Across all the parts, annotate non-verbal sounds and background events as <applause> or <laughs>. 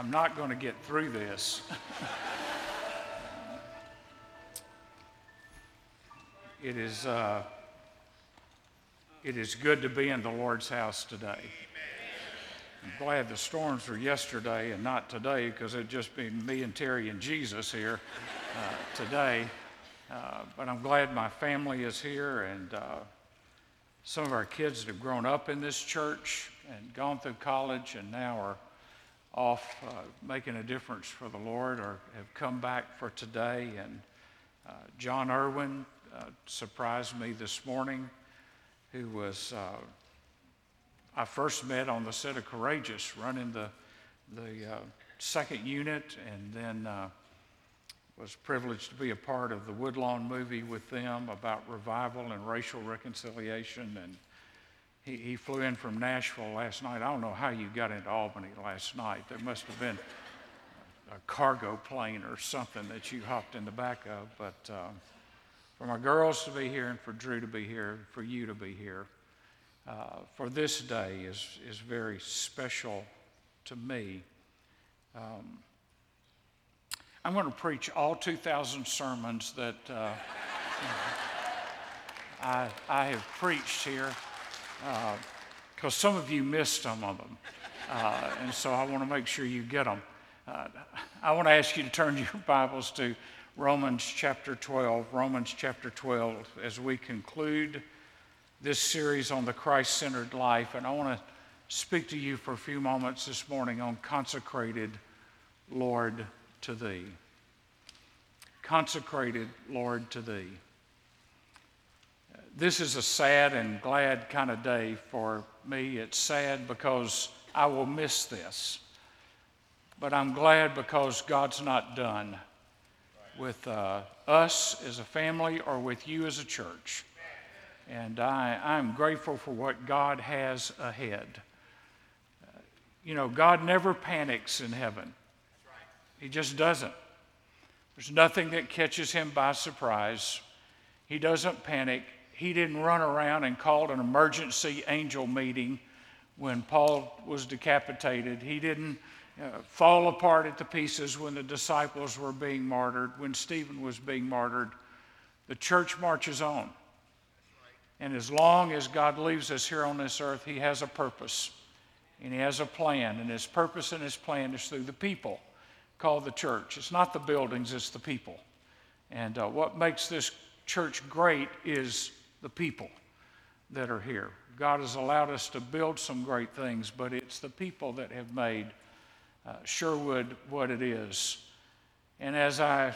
I'm not going to get through this. it, is, uh, it is good to be in the Lord's house today. I'm glad the storms were yesterday and not today because it'd just be me and Terry and Jesus here uh, today. Uh, but I'm glad my family is here and uh, some of our kids have grown up in this church and gone through college and now are off uh, making a difference for the Lord or have come back for today. And uh, Jon Erwin uh, surprised me this morning, who was, uh, I first met on the set of Courageous, running the, the uh, second unit, and then uh, was privileged to be a part of the Woodlawn movie with them about revival and racial reconciliation. And he, he flew in from Nashville last night. I don't know how you got into Albany last night. There must have been a cargo plane or something that you hopped in the back of. But uh, for my girls to be here and for Drew to be here, for you to be here, uh, for this day is, is very special to me. Um, I'm going to preach all 2,000 sermons that uh, <laughs> I, I have preached here because some of you missed some of them. Uh, and so I want to make sure you get them. Uh, I want to ask you to turn <laughs> your Bibles to Romans chapter 12. Romans chapter 12 as we conclude this series on the Christ centered life. And I want to speak to you for a few moments this morning on consecrated Lord to thee. Consecrated Lord to thee this is a sad and glad kind of day for me. It's sad because I will miss this. But I'm glad because God's not done with uh, us as a family or with you as a church. And I, I'm grateful for what God has ahead. Uh, you know, God never panics in heaven, He just doesn't. There's nothing that catches Him by surprise. He doesn't panic he didn't run around and called an emergency angel meeting when Paul was decapitated. He didn't uh, fall apart at the pieces when the disciples were being martyred, when Stephen was being martyred. The church marches on. And as long as God leaves us here on this earth, He has a purpose and He has a plan. And His purpose and His plan is through the people called the church. It's not the buildings, it's the people. And uh, what makes this church great is the people that are here. God has allowed us to build some great things, but it's the people that have made uh, Sherwood what it is. And as I uh,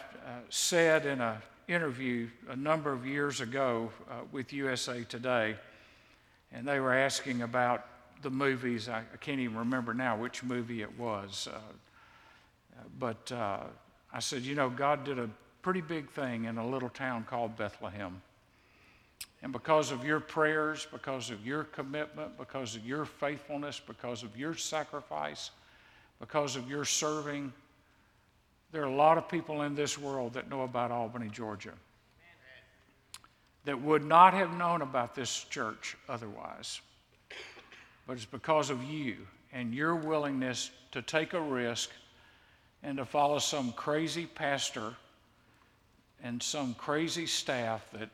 said in an interview a number of years ago uh, with USA Today, and they were asking about the movies, I, I can't even remember now which movie it was, uh, but uh, I said, you know, God did a pretty big thing in a little town called Bethlehem. And because of your prayers, because of your commitment, because of your faithfulness, because of your sacrifice, because of your serving, there are a lot of people in this world that know about Albany, Georgia, that would not have known about this church otherwise. But it's because of you and your willingness to take a risk and to follow some crazy pastor and some crazy staff that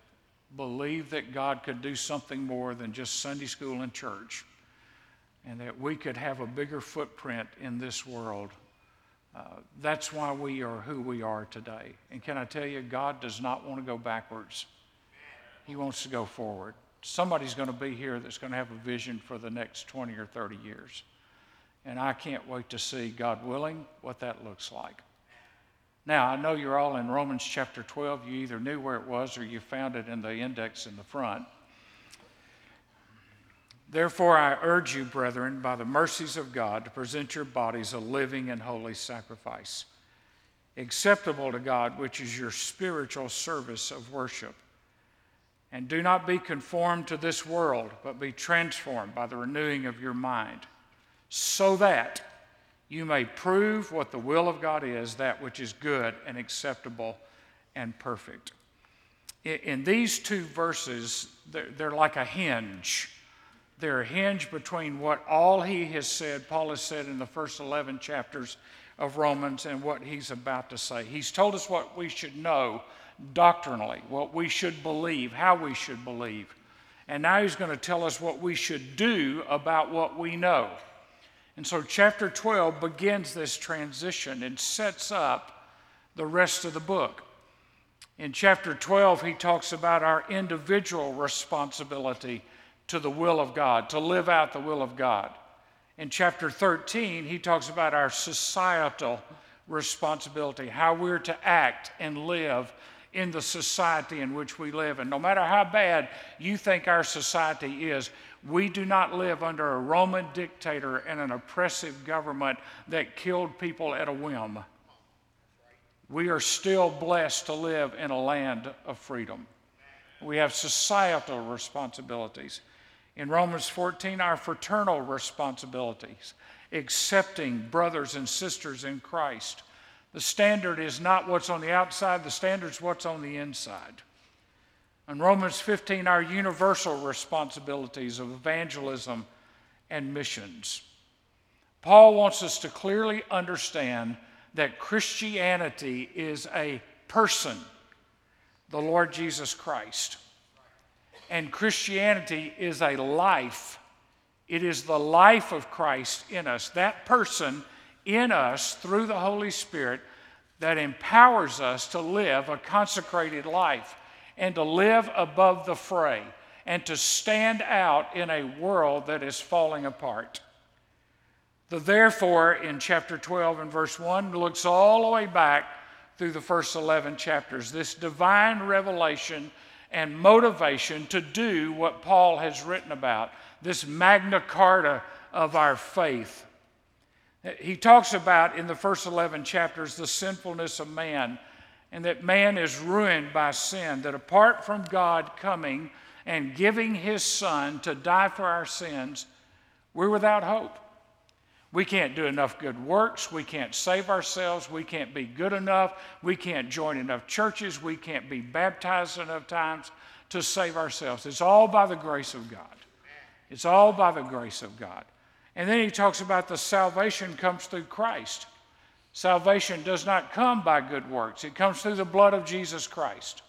believed that God could do something more than just Sunday school and church, and that we could have a bigger footprint in this world. Uh, that's why we are who we are today. And can I tell you, God does not want to go backwards, He wants to go forward. Somebody's going to be here that's going to have a vision for the next 20 or 30 years. And I can't wait to see, God willing, what that looks like. Now, I know you're all in Romans chapter 12. You either knew where it was or you found it in the index in the front. Therefore, I urge you, brethren, by the mercies of God, to present your bodies a living and holy sacrifice, acceptable to God, which is your spiritual service of worship. And do not be conformed to this world, but be transformed by the renewing of your mind, so that you may prove what the will of God is, that which is good and acceptable and perfect. In these two verses, they're like a hinge They're a hinge between what all he has said, Paul has said in the first 11 chapters of Romans, and what he's about to say. He's told us what we should know doctrinally, what we should believe, how we should believe. And now he's going to tell us what we should do about what we know. And so, chapter 12 begins this transition and sets up the rest of the book. In chapter 12, he talks about our individual responsibility to the will of God, to live out the will of God. In chapter 13, he talks about our societal responsibility, how we're to act and live in the society in which we live. And no matter how bad you think our society is, we do not live under a Roman dictator and an oppressive government that killed people at a whim we are still blessed to live in a land of freedom. We have societal responsibilities. In Romans 14, our fraternal responsibilities, accepting brothers and sisters in Christ. The standard is not what's on the outside, the standard is what's on the inside. In Romans 15, our universal responsibilities of evangelism and missions. Paul wants us to clearly understand that Christianity is a person, the Lord Jesus Christ. And Christianity is a life. It is the life of Christ in us, that person in us through the Holy Spirit that empowers us to live a consecrated life and to live above the fray and to stand out in a world that is falling apart. The therefore in chapter 12 and verse 1 looks all the way back through the first 11 chapters. This divine revelation and motivation to do what Paul has written about, this Magna Carta of our faith. He talks about in the first 11 chapters the sinfulness of man and that man is ruined by sin, that apart from God coming and giving his son to die for our sins, we're without hope. We can't do enough good works. We can't save ourselves. We can't be good enough. We can't join enough churches. We can't be baptized enough times to save ourselves. It's all by the grace of God. It's all by the grace of God. And then he talks about the salvation comes through Christ. Salvation does not come by good works, it comes through the blood of Jesus Christ.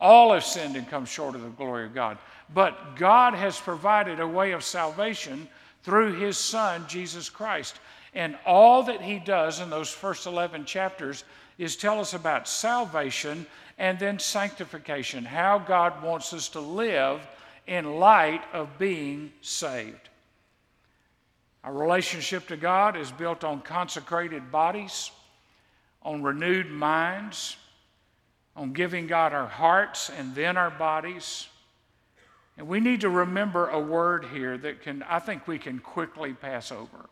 All have sinned and come short of the glory of God. But God has provided a way of salvation through his son, Jesus Christ. And all that he does in those first 11 chapters is tell us about salvation and then sanctification, how God wants us to live in light of being saved. Our relationship to God is built on consecrated bodies, on renewed minds, on giving God our hearts and then our bodies and we need to remember a word here that can, I think we can quickly pass over.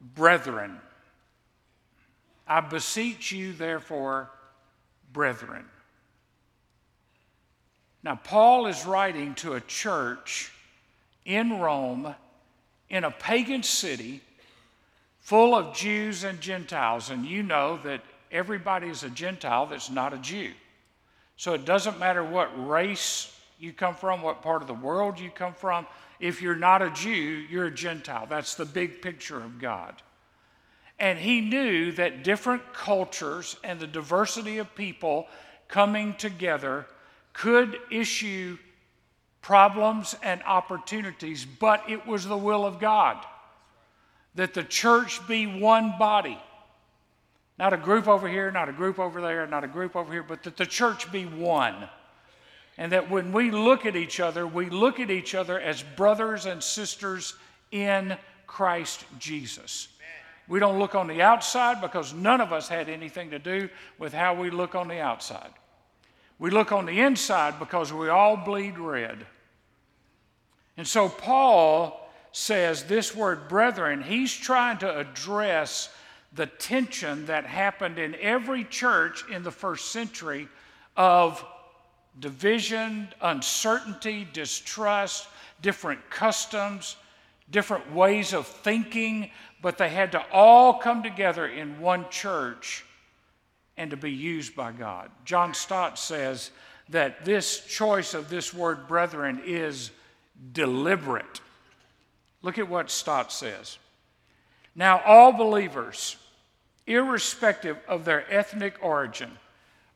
Brethren. I beseech you, therefore, brethren. Now, Paul is writing to a church in Rome, in a pagan city, full of Jews and Gentiles. And you know that everybody is a Gentile that's not a Jew. So it doesn't matter what race you come from, what part of the world you come from. If you're not a Jew, you're a Gentile. That's the big picture of God. And he knew that different cultures and the diversity of people coming together could issue problems and opportunities, but it was the will of God that the church be one body. Not a group over here, not a group over there, not a group over here, but that the church be one. And that when we look at each other, we look at each other as brothers and sisters in Christ Jesus. We don't look on the outside because none of us had anything to do with how we look on the outside. We look on the inside because we all bleed red. And so Paul says this word, brethren, he's trying to address the tension that happened in every church in the first century of division, uncertainty, distrust, different customs, different ways of thinking, but they had to all come together in one church and to be used by God. John Stott says that this choice of this word brethren is deliberate. Look at what Stott says. Now, all believers, irrespective of their ethnic origin,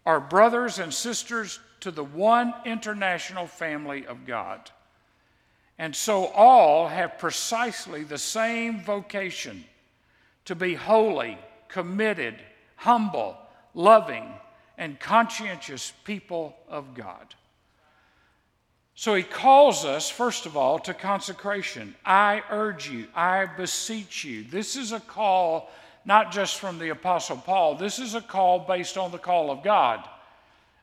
are brothers and sisters to the one international family of God. And so all have precisely the same vocation to be holy, committed, humble, loving, and conscientious people of God. So he calls us, first of all, to consecration. I urge you, I beseech you. This is a call not just from the Apostle Paul, this is a call based on the call of God.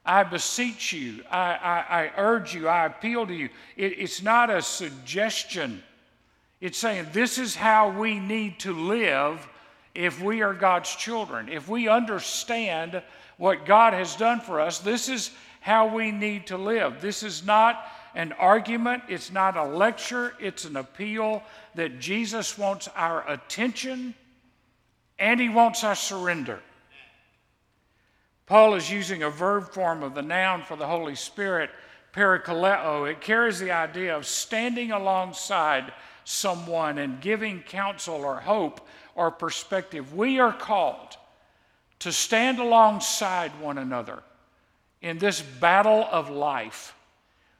I beseech you, I, I, I urge you, I appeal to you. It, it's not a suggestion. It's saying this is how we need to live if we are God's children. If we understand what God has done for us, this is how we need to live. This is not an argument, it's not a lecture, it's an appeal that Jesus wants our attention and he wants our surrender. Paul is using a verb form of the noun for the Holy Spirit, parakaleo. It carries the idea of standing alongside someone and giving counsel or hope or perspective. We are called to stand alongside one another in this battle of life.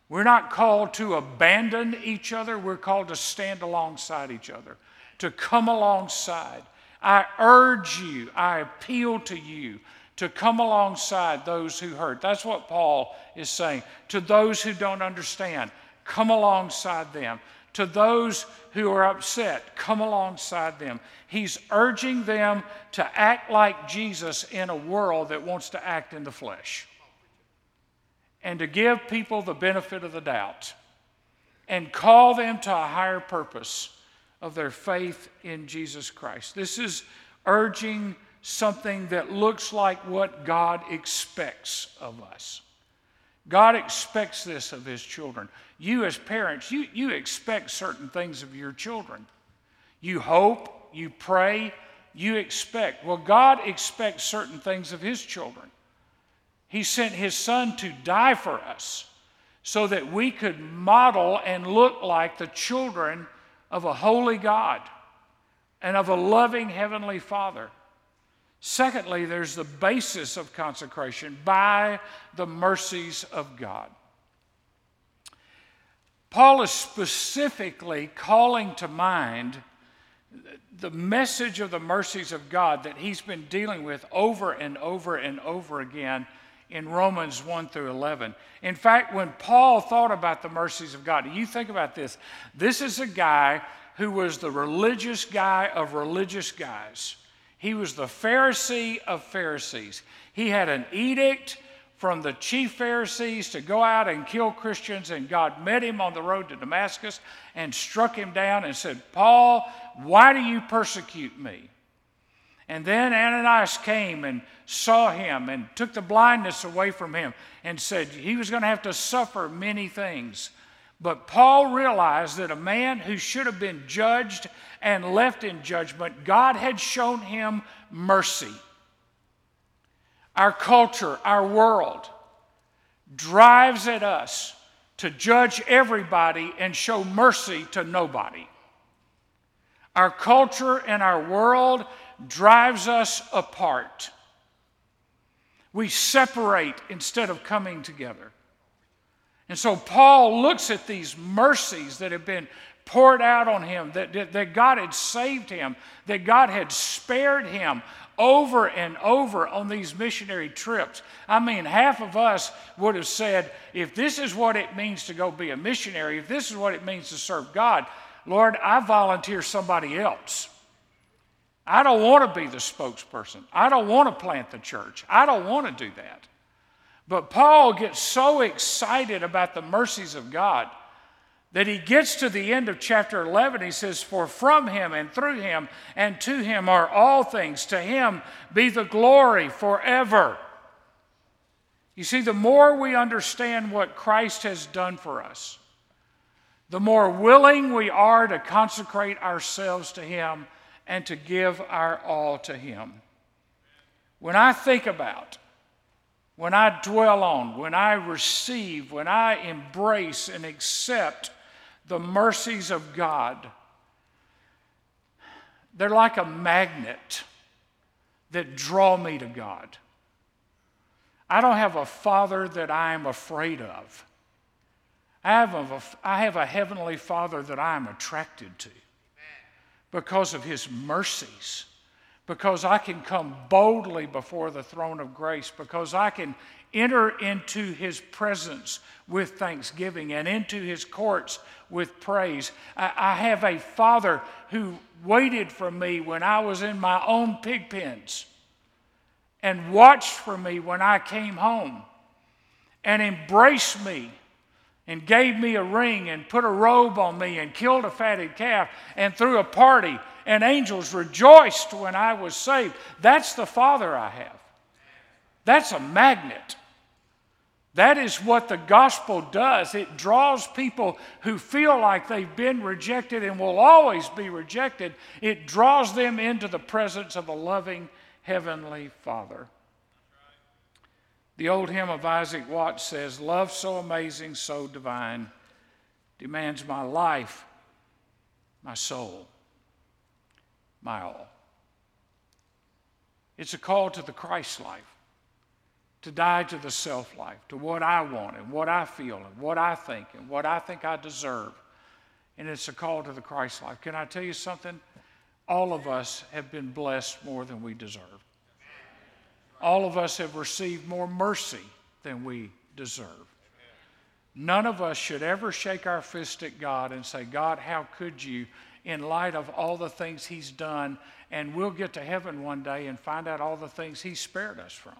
We're not called to abandon each other, we're called to stand alongside each other, to come alongside. I urge you, I appeal to you to come alongside those who hurt. That's what Paul is saying. To those who don't understand, come alongside them. To those who are upset, come alongside them. He's urging them to act like Jesus in a world that wants to act in the flesh. And to give people the benefit of the doubt and call them to a higher purpose of their faith in Jesus Christ. This is urging something that looks like what God expects of us. God expects this of His children. You, as parents, you, you expect certain things of your children. You hope, you pray, you expect. Well, God expects certain things of His children. He sent His Son to die for us so that we could model and look like the children of a holy God and of a loving Heavenly Father. Secondly, there's the basis of consecration by the mercies of God. Paul is specifically calling to mind the message of the mercies of God that he's been dealing with over and over and over again in Romans 1 through 11. In fact, when Paul thought about the mercies of God, you think about this. This is a guy who was the religious guy of religious guys. He was the Pharisee of Pharisees. He had an edict from the chief Pharisees to go out and kill Christians, and God met him on the road to Damascus and struck him down and said, Paul, why do you persecute me? And then Ananias came and saw him and took the blindness away from him and said he was going to have to suffer many things. But Paul realized that a man who should have been judged and left in judgment, God had shown him mercy. Our culture, our world, drives at us to judge everybody and show mercy to nobody. Our culture and our world drives us apart. We separate instead of coming together. And so Paul looks at these mercies that have been poured out on him, that, that, that, God had saved him, that God had spared him over and over on these missionary trips. I mean, half of us would have said, if this is what it means to go be a missionary, if this is what it means to serve God, Lord, I volunteer somebody else. I don't want to be the spokesperson. I don't want to plant the church. I don't want to do that. But Paul gets so excited about the mercies of God that he gets to the end of chapter 11. He says, For from him and through him and to him are all things. To him be the glory forever. You see, the more we understand what Christ has done for us, the more willing we are to consecrate ourselves to him and to give our all to him. When I think about when I dwell on, when I receive, when I embrace and accept the mercies of God, they're like a magnet that draw me to God. I don't have a father that I am afraid of. I have a, I have a heavenly father that I am attracted to because of his mercies, because I can come boldly before the throne of grace, because I can enter into his presence with thanksgiving and into his courts with praise. I, I have a father who waited for me when I was in my own pig pens and watched for me when I came home and embraced me and gave me a ring and put a robe on me and killed a fatted calf and threw a party and angels rejoiced when I was saved. That's the Father I have. That's a magnet. That is what the gospel does. It draws people who feel like they've been rejected and will always be rejected. It draws them into the presence of a loving Heavenly Father. The old hymn of Isaac Watts says, Love so amazing, so divine, demands my life, my soul, my all. It's a call to the Christ life to die to the self life, to what I want and what I feel and what I think and what I think I deserve. And it's a call to the Christ life. Can I tell you something? All of us have been blessed more than we deserve. All of us have received more mercy than we deserve. None of us should ever shake our fist at God and say, God, how could you, in light of all the things He's done, and we'll get to heaven one day and find out all the things He spared us from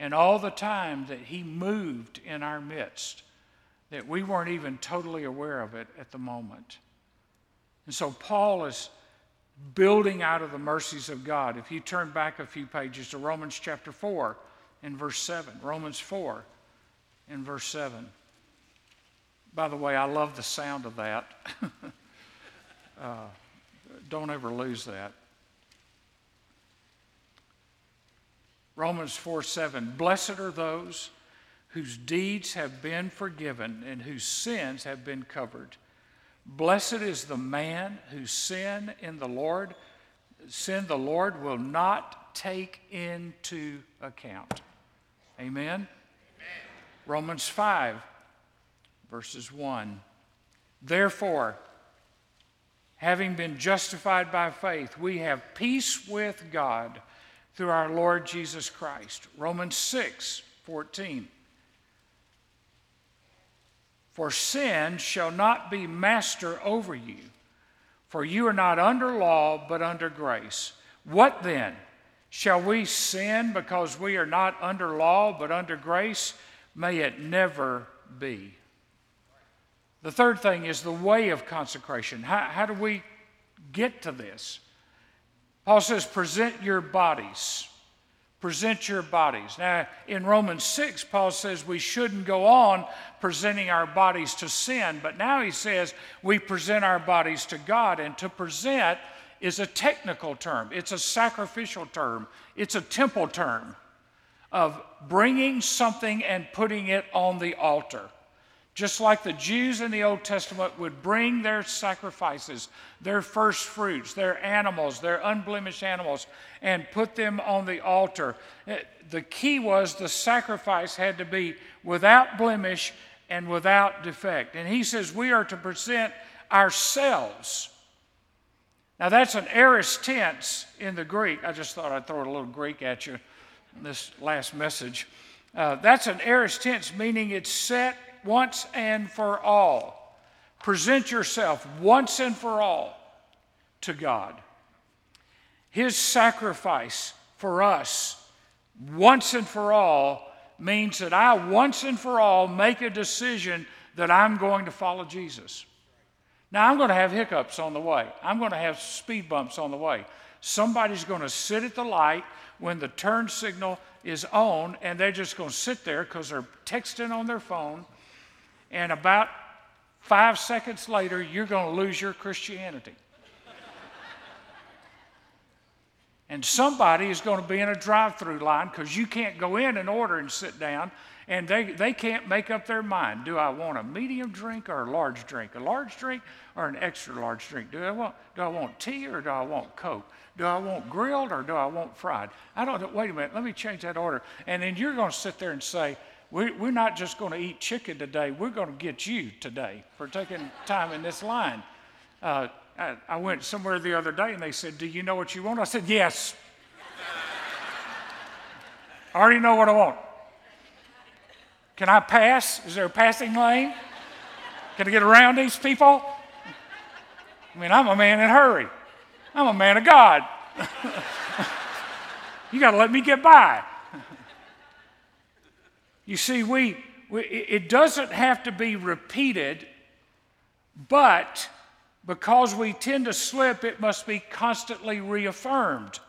and all the time that He moved in our midst, that we weren't even totally aware of it at the moment. And so Paul is building out of the mercies of God. If you turn back a few pages to Romans chapter 4 and verse 7, Romans 4 and verse 7. By the way, I love the sound of that. <laughs> uh, don't ever lose that. Romans 4 7. Blessed are those whose deeds have been forgiven and whose sins have been covered. Blessed is the man whose sin in the Lord, sin the Lord will not take into account. Amen? Amen. Romans 5, verses 1. Therefore, having been justified by faith, we have peace with God through our Lord Jesus Christ. Romans 6 14. For sin shall not be master over you, for you are not under law, but under grace. What then? Shall we sin because we are not under law, but under grace? May it never be. The third thing is the way of consecration. How, how do we get to this? Paul says, present your bodies. Present your bodies. Now, in Romans 6, Paul says we shouldn't go on presenting our bodies to sin, but now he says we present our bodies to God. And to present is a technical term, it's a sacrificial term, it's a temple term of bringing something and putting it on the altar. Just like the Jews in the Old Testament would bring their sacrifices, their first fruits, their animals, their unblemished animals, and put them on the altar. Eh, the key was the sacrifice had to be without blemish and without defect. And he says we are to present ourselves. Now that's an aorist tense in the Greek. I just thought I'd throw a little Greek at you this last message. Uh, that's an aorist tense, meaning it's set once and for all. Present yourself once and for all to God. His sacrifice for us once and for all means that I once and for all make a decision that I'm going to follow Jesus. Now, I'm going to have hiccups on the way. I'm going to have speed bumps on the way. Somebody's going to sit at the light when the turn signal is on, and they're just going to sit there because they're texting on their phone and about five seconds later, you're going to lose your Christianity. And somebody is going to be in a drive through line because you can't go in and order and sit down, and they, they can't make up their mind. Do I want a medium drink or a large drink? A large drink or an extra large drink? Do I want, do I want tea or do I want Coke? Do I want grilled or do I want fried? I don't know. Wait a minute. Let me change that order. And then you're going to sit there and say, we, we're not just going to eat chicken today. We're going to get you today for taking time in this line. Uh, I, I went somewhere the other day and they said, Do you know what you want? I said, Yes. I already know what I want. Can I pass? Is there a passing lane? Can I get around these people? I mean, I'm a man in a hurry. I'm a man of God. <laughs> you got to let me get by. You see, we, we, it doesn't have to be repeated, but because we tend to slip, it must be constantly reaffirmed.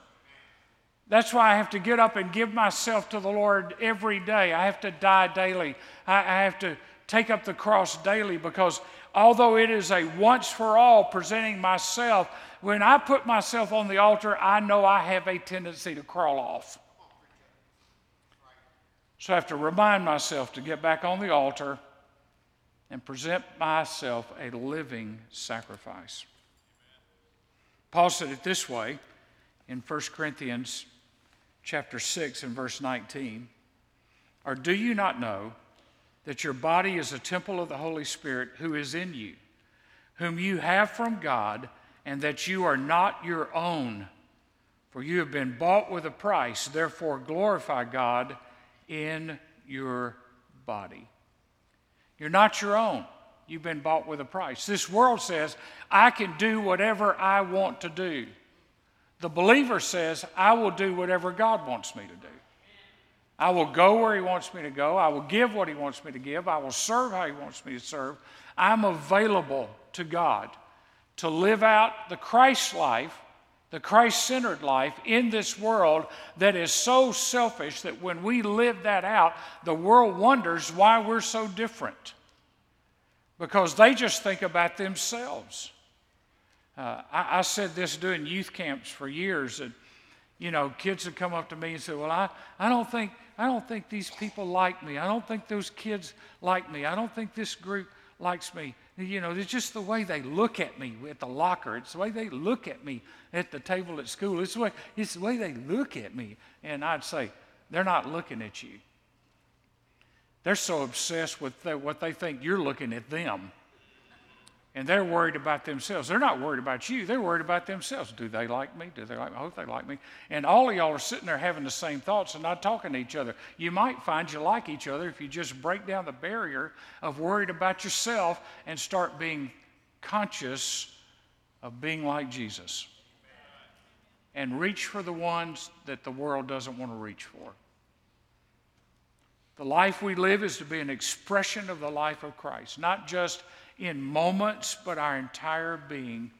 That's why I have to get up and give myself to the Lord every day. I have to die daily. I, I have to take up the cross daily because although it is a once for all presenting myself, when I put myself on the altar, I know I have a tendency to crawl off. So I have to remind myself to get back on the altar and present myself a living sacrifice. Paul said it this way in 1 Corinthians chapter 6 and verse 19. Or do you not know that your body is a temple of the Holy Spirit who is in you, whom you have from God, and that you are not your own? For you have been bought with a price. Therefore, glorify God in your body. You're not your own. You've been bought with a price. This world says, I can do whatever I want to do. The believer says, I will do whatever God wants me to do. I will go where He wants me to go. I will give what He wants me to give. I will serve how He wants me to serve. I'm available to God to live out the Christ life, the Christ centered life in this world that is so selfish that when we live that out, the world wonders why we're so different. Because they just think about themselves. Uh, I, I said this doing youth camps for years. And, you know, kids would come up to me and say, Well, I, I don't think I don't think these people like me. I don't think those kids like me. I don't think this group likes me. You know, it's just the way they look at me at the locker. It's the way they look at me at the table at school. It's the way, it's the way they look at me. And I'd say, they're not looking at you. They're so obsessed with what they think you're looking at them and they're worried about themselves. They're not worried about you. They're worried about themselves. Do they like me? Do they like me? I hope they like me. And all of y'all are sitting there having the same thoughts and not talking to each other. You might find you like each other if you just break down the barrier of worried about yourself and start being conscious of being like Jesus. And reach for the ones that the world doesn't want to reach for. The life we live is to be an expression of the life of Christ, not just in moments, but our entire being.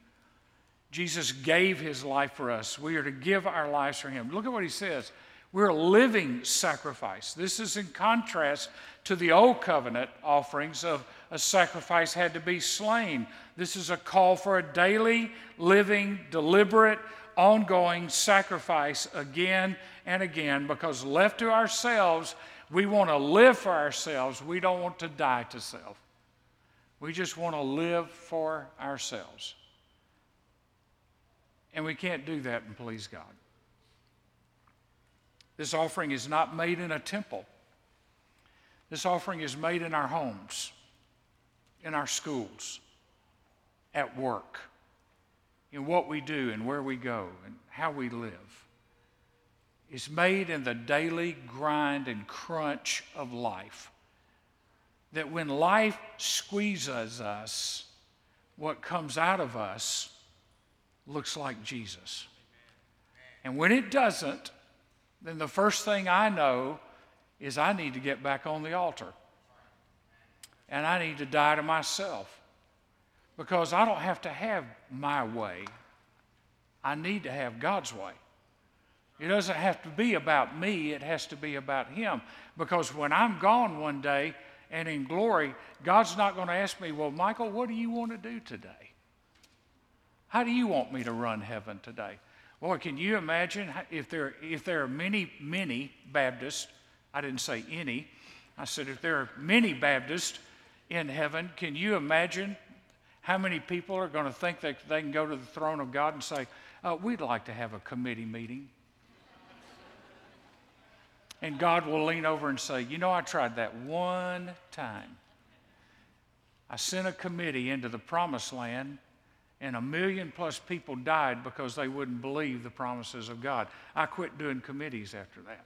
Jesus gave his life for us. We are to give our lives for him. Look at what he says. We're a living sacrifice. This is in contrast to the old covenant offerings of a sacrifice had to be slain. This is a call for a daily, living, deliberate, ongoing sacrifice again and again because left to ourselves, we want to live for ourselves. We don't want to die to self. We just want to live for ourselves. And we can't do that and please God. This offering is not made in a temple. This offering is made in our homes, in our schools, at work, in what we do and where we go and how we live. It's made in the daily grind and crunch of life that when life squeezes us, what comes out of us looks like Jesus. And when it doesn't, then the first thing I know is I need to get back on the altar. And I need to die to myself because I don't have to have my way. I need to have God's way. It doesn't have to be about me, it has to be about Him. Because when I'm gone one day, and in glory, God's not going to ask me, Well, Michael, what do you want to do today? How do you want me to run heaven today? Boy, can you imagine if there, if there are many, many Baptists, I didn't say any, I said if there are many Baptists in heaven, can you imagine how many people are going to think that they can go to the throne of God and say, uh, We'd like to have a committee meeting? And God will lean over and say, You know, I tried that one time. I sent a committee into the promised land, and a million plus people died because they wouldn't believe the promises of God. I quit doing committees after that.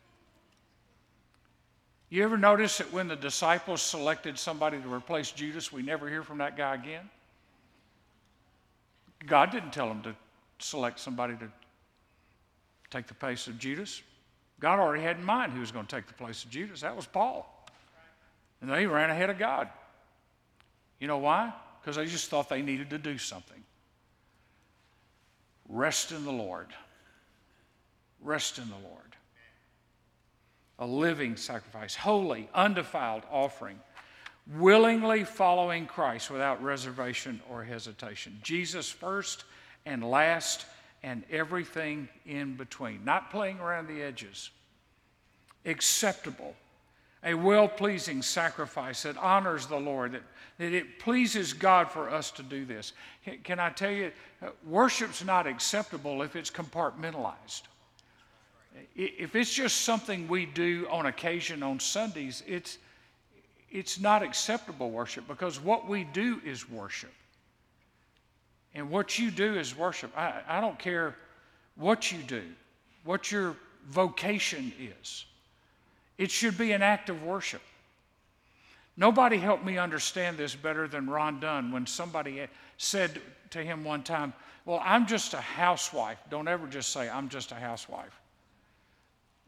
You ever notice that when the disciples selected somebody to replace Judas, we never hear from that guy again? God didn't tell them to select somebody to take the place of Judas. God already had in mind who was going to take the place of Judas. That was Paul. And they ran ahead of God. You know why? Because they just thought they needed to do something. Rest in the Lord. Rest in the Lord. A living sacrifice, holy, undefiled offering, willingly following Christ without reservation or hesitation. Jesus first and last and everything in between, not playing around the edges. Acceptable, a well pleasing sacrifice that honors the Lord, that, that it pleases God for us to do this. Can, I tell you, uh, worship's not acceptable if it's compartmentalized. If it's just something we do on occasion on Sundays, it's, it's not acceptable worship because what we do is worship. And what you do is worship. I, I don't care what you do, what your vocation is. It should be an act of worship. Nobody helped me understand this better than Ron Dunn when somebody said to him one time, Well, I'm just a housewife. Don't ever just say, I'm just a housewife.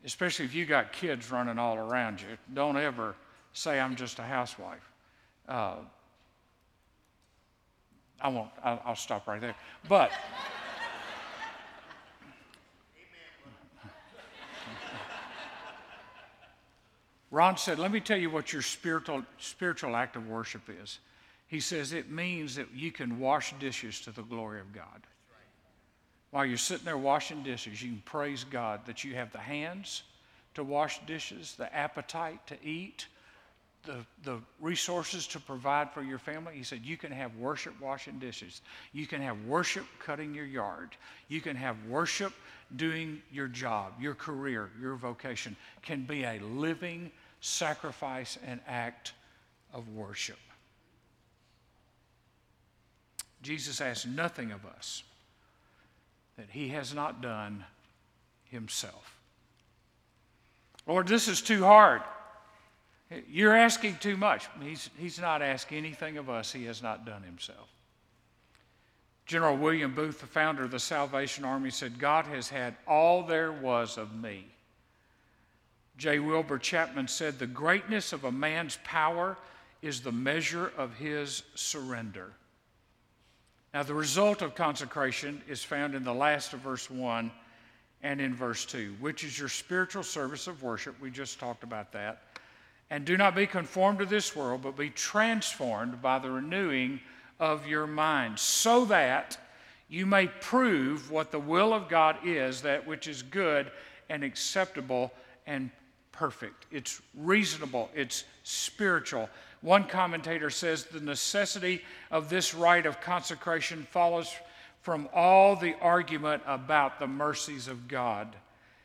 Especially if you got kids running all around you. Don't ever say, I'm just a housewife. Uh, I won't, I'll, I'll stop right there. But, Ron said, Let me tell you what your spiritual, spiritual act of worship is. He says it means that you can wash dishes to the glory of God. While you're sitting there washing dishes, you can praise God that you have the hands to wash dishes, the appetite to eat, the, the resources to provide for your family. He said, You can have worship washing dishes. You can have worship cutting your yard. You can have worship doing your job, your career, your vocation can be a living sacrifice and act of worship. Jesus asks nothing of us that he has not done himself. Lord, this is too hard. You're asking too much. He's, he's not asking anything of us he has not done himself. General William Booth, the founder of the Salvation Army, said, God has had all there was of me. J. Wilbur Chapman said, The greatness of a man's power is the measure of his surrender. Now, the result of consecration is found in the last of verse 1 and in verse 2, which is your spiritual service of worship. We just talked about that. And do not be conformed to this world, but be transformed by the renewing of your mind, so that you may prove what the will of God is, that which is good and acceptable and perfect. It's reasonable, it's spiritual. One commentator says the necessity of this rite of consecration follows from all the argument about the mercies of God.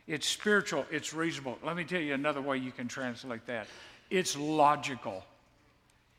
It's spiritual, it's reasonable. Let me tell you another way you can translate that it's logical.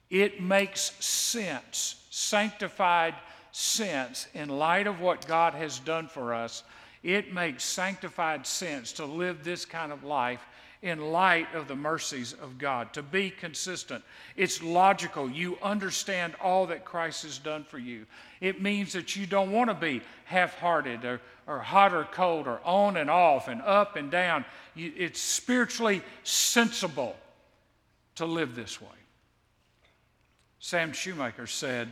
It makes sense, sanctified sense, in light of what God has done for us. It makes sanctified sense to live this kind of life in light of the mercies of God, to be consistent. It's logical. You understand all that Christ has done for you. It means that you don't want to be half hearted or, or hot or cold or on and off and up and down. You, it's spiritually sensible to live this way. Sam Shoemaker said,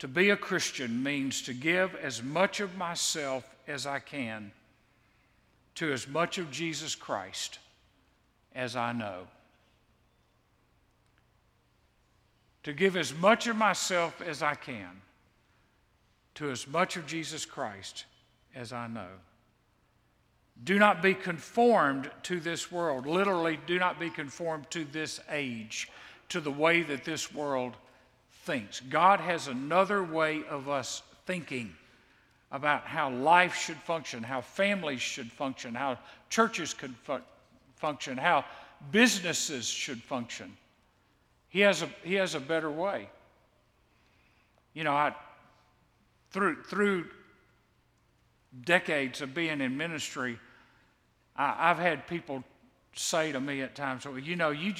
To be a Christian means to give as much of myself as I can to as much of Jesus Christ as I know. To give as much of myself as I can to as much of Jesus Christ as I know. Do not be conformed to this world. Literally, do not be conformed to this age, to the way that this world thinks. God has another way of us thinking about how life should function, how families should function, how churches could fu- function, how businesses should function. He has a, he has a better way. You know, I, through, through decades of being in ministry, I, have had people say to me at times, well, you know, you,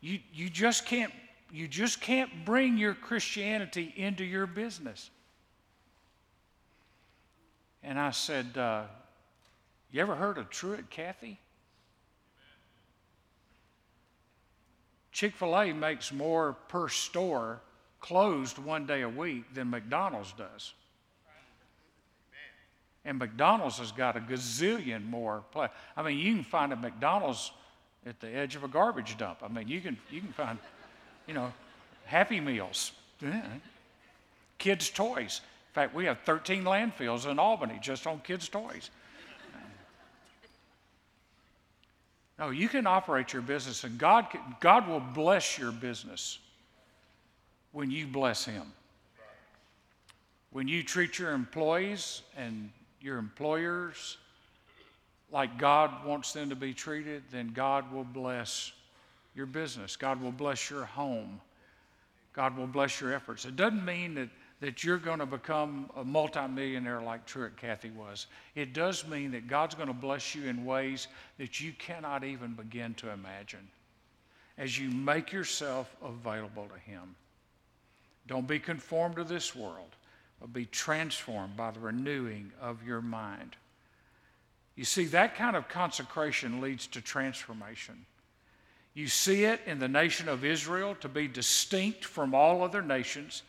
you, you, just can't, you just can't bring your Christianity into your business. And I said, uh, You ever heard of Truett Cathy? Chick fil A makes more per store closed one day a week than McDonald's does. And McDonald's has got a gazillion more. Play. I mean, you can find a McDonald's at the edge of a garbage dump. I mean, you can, you can find, you know, Happy Meals, yeah. kids' toys. In fact, we have 13 landfills in Albany just on kids' toys. No, you can operate your business, and God, God will bless your business when you bless Him. When you treat your employees and your employers like God wants them to be treated, then God will bless your business. God will bless your home. God will bless your efforts. It doesn't mean that, that you're going to become a multimillionaire like Truett Cathy was. It does mean that God's going to bless you in ways that you cannot even begin to imagine as you make yourself available to Him. Don't be conformed to this world, but be transformed by the renewing of your mind. You see, that kind of consecration leads to transformation. You see it in the nation of Israel to be distinct from all other nations.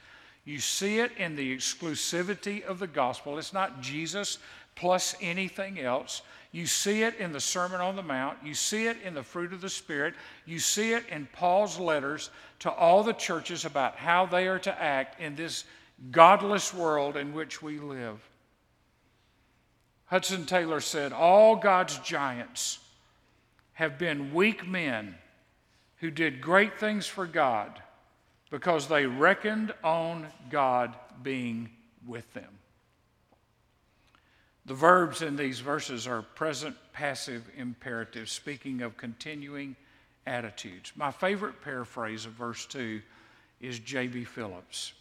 You see it in the exclusivity of the gospel. It's not Jesus plus anything else. You see it in the Sermon on the Mount. You see it in the fruit of the Spirit. You see it in Paul's letters to all the churches about how they are to act in this godless world in which we live. Hudson Taylor said, All God's giants have been weak men who did great things for God because they reckoned on God being with them. The verbs in these verses are present passive imperatives, speaking of continuing attitudes. My favorite paraphrase of verse 2 is J.B. Phillips.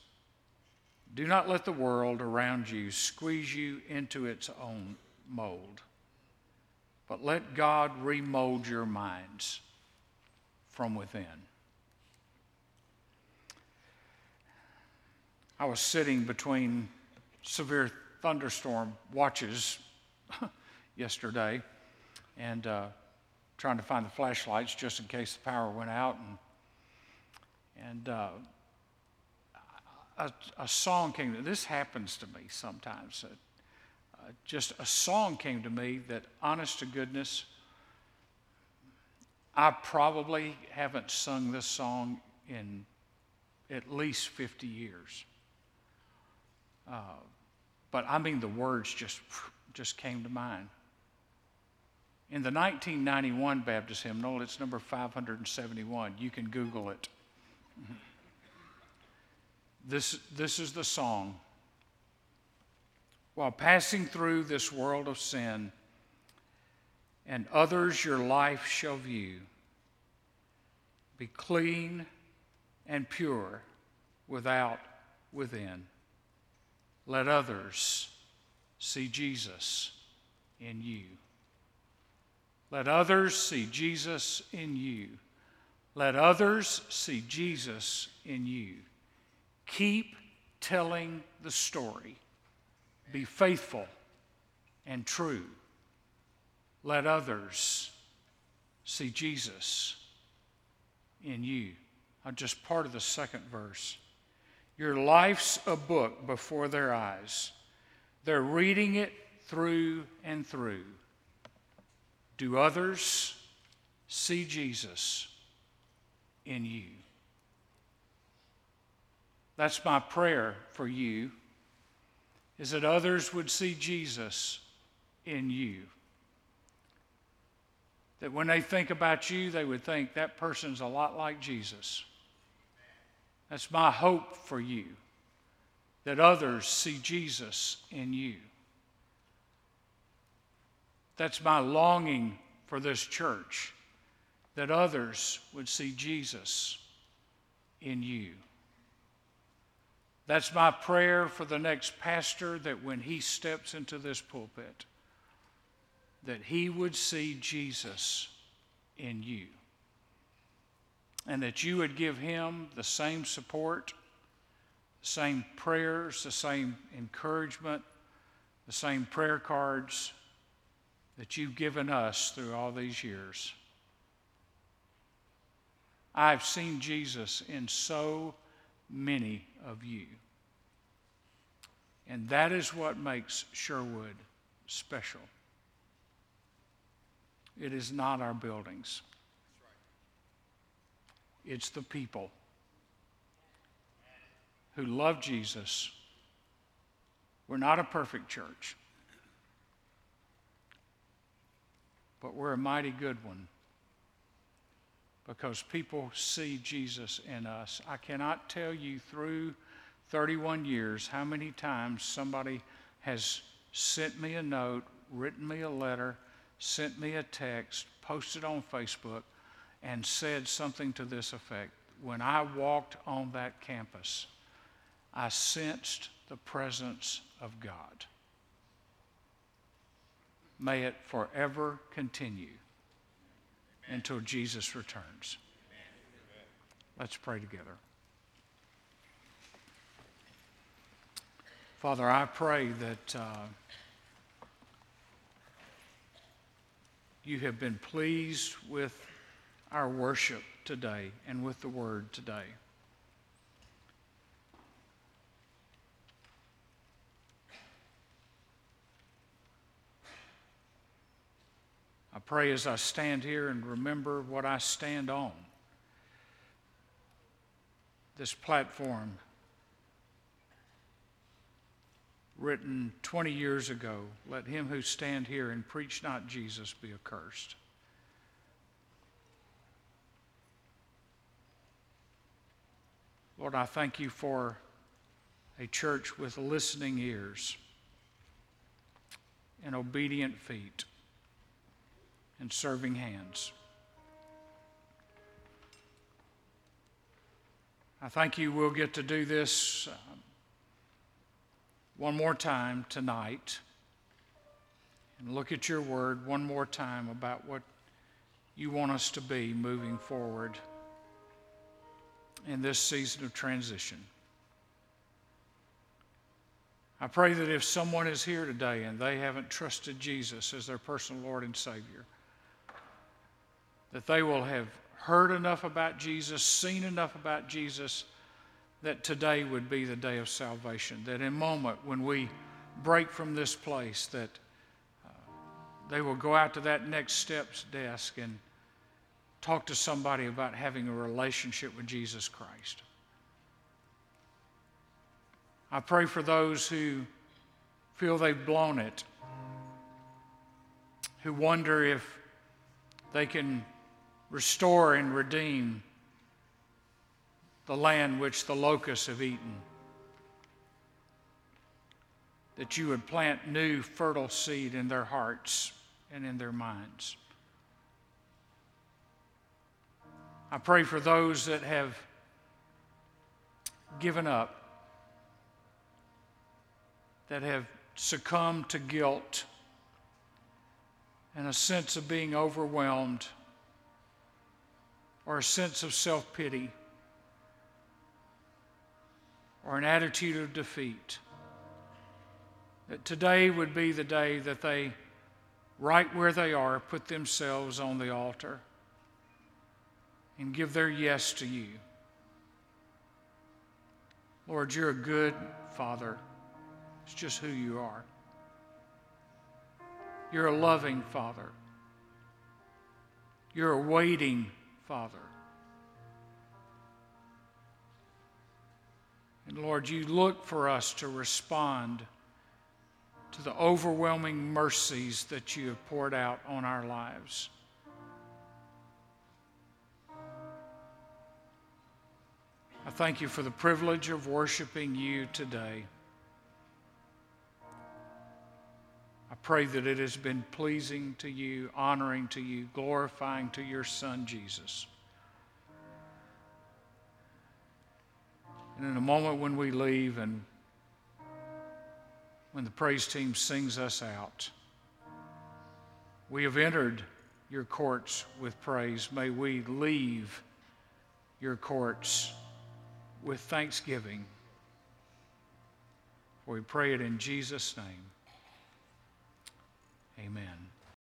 Do not let the world around you squeeze you into its own mold, but let God remold your minds from within. I was sitting between severe thunderstorm watches <laughs> yesterday and uh, trying to find the flashlights just in case the power went out. And, and uh, a, a, song came to This happens to me sometimes. Uh, just a song came to me that, honest to goodness, I probably haven't sung this song in at least 50 years. Uh, but I mean, the words just, just came to mind. In the 1991 Baptist hymnal, it's number 571. You can Google it. <laughs> This, this is the song. While passing through this world of sin, and others your life shall view, be clean and pure without, within. Let others see Jesus in you. Let others see Jesus in you. Let others see Jesus in you. Keep telling the story. Be faithful and true. Let others see Jesus in you. I'm just part of the second verse. Your life's a book before their eyes. They're reading it through and through. Do others see Jesus in you? That's my prayer for you is that others would see Jesus in you. that when they think about you, they would think that person's a lot like Jesus. That's my hope for you, that others see Jesus in you. That's my longing for this church, that others would see Jesus in you. That's my prayer for the next pastor that when he steps into this pulpit, that he would see Jesus in you. And that you would give him the same support, the same prayers, the same encouragement, the same prayer cards that you've given us through all these years. I've seen Jesus in so many of you. And that is what makes Sherwood special. It is not our buildings, it's the people who love Jesus. We're not a perfect church, but we're a mighty good one because people see Jesus in us. I cannot tell you through 31 years how many times somebody has sent me a note, written me a letter, sent me a text, posted on Facebook, and said something to this effect. When I walked on that campus, I sensed the presence of God. May it forever continue until Jesus returns. Let's pray together. Father, I pray that. Uh, you have been pleased with our worship today and with the word today. Pray as I stand here and remember what I stand on this platform written 20 years ago let him who stand here and preach not Jesus be accursed. Lord, I thank you for a church with listening ears and obedient feet and serving hands. I thank you we'll get to do this uh, one more time tonight and look at your word one more time about what you want us to be moving forward in this season of transition. I pray that if someone is here today and they haven't trusted Jesus as their personal Lord and Savior, that they will have heard enough about Jesus, seen enough about Jesus that today would be the day of salvation. That in a moment when we break from this place, that uh, they will go out to that next steps desk and talk to somebody about having a relationship with Jesus Christ. I pray for those who feel they've blown it, who wonder if they can restore and redeem the land which the locusts have eaten. That you would plant new fertile seed in their hearts and in their minds. I pray for those that have given up, that have succumbed to guilt and a sense of being overwhelmed or a sense of self pity or an attitude of defeat. That today would be the day that they, right where they are, put themselves on the altar and give their yes to you. Lord, you're a good Father. It's just who you are. You're a loving Father. You're a waiting Father. And Lord, you look for us to respond to the overwhelming mercies that you have poured out on our lives. I thank you for the privilege of worshiping you today. I pray that it has been pleasing to you, honoring to you, glorifying to your Son, Jesus. And in a moment when we leave and when the praise team sings us out, we have entered your courts with praise. May we leave your courts with thanksgiving. We pray it in Jesus' name. Amen.